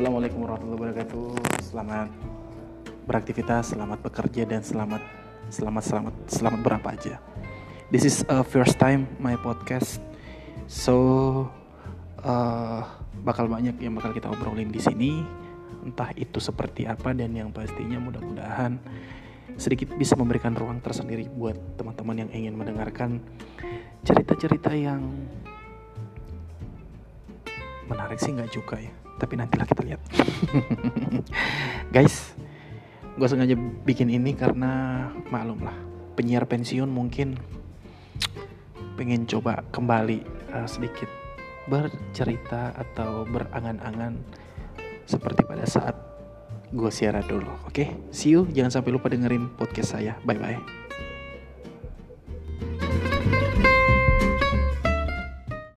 Assalamualaikum warahmatullahi wabarakatuh. Selamat beraktivitas, selamat bekerja dan selamat selamat selamat selamat berapa aja. This is a first time my podcast, so uh, bakal banyak yang bakal kita obrolin di sini. Entah itu seperti apa dan yang pastinya mudah-mudahan sedikit bisa memberikan ruang tersendiri buat teman-teman yang ingin mendengarkan cerita-cerita yang menarik sih nggak juga ya. Tapi nantilah kita lihat. Guys gue sengaja bikin ini karena maklum lah. Penyiar pensiun mungkin pengen coba kembali uh, sedikit bercerita atau berangan-angan seperti pada saat gue siaran dulu oke? Okay? see you jangan sampai lupa dengerin podcast saya. Bye bye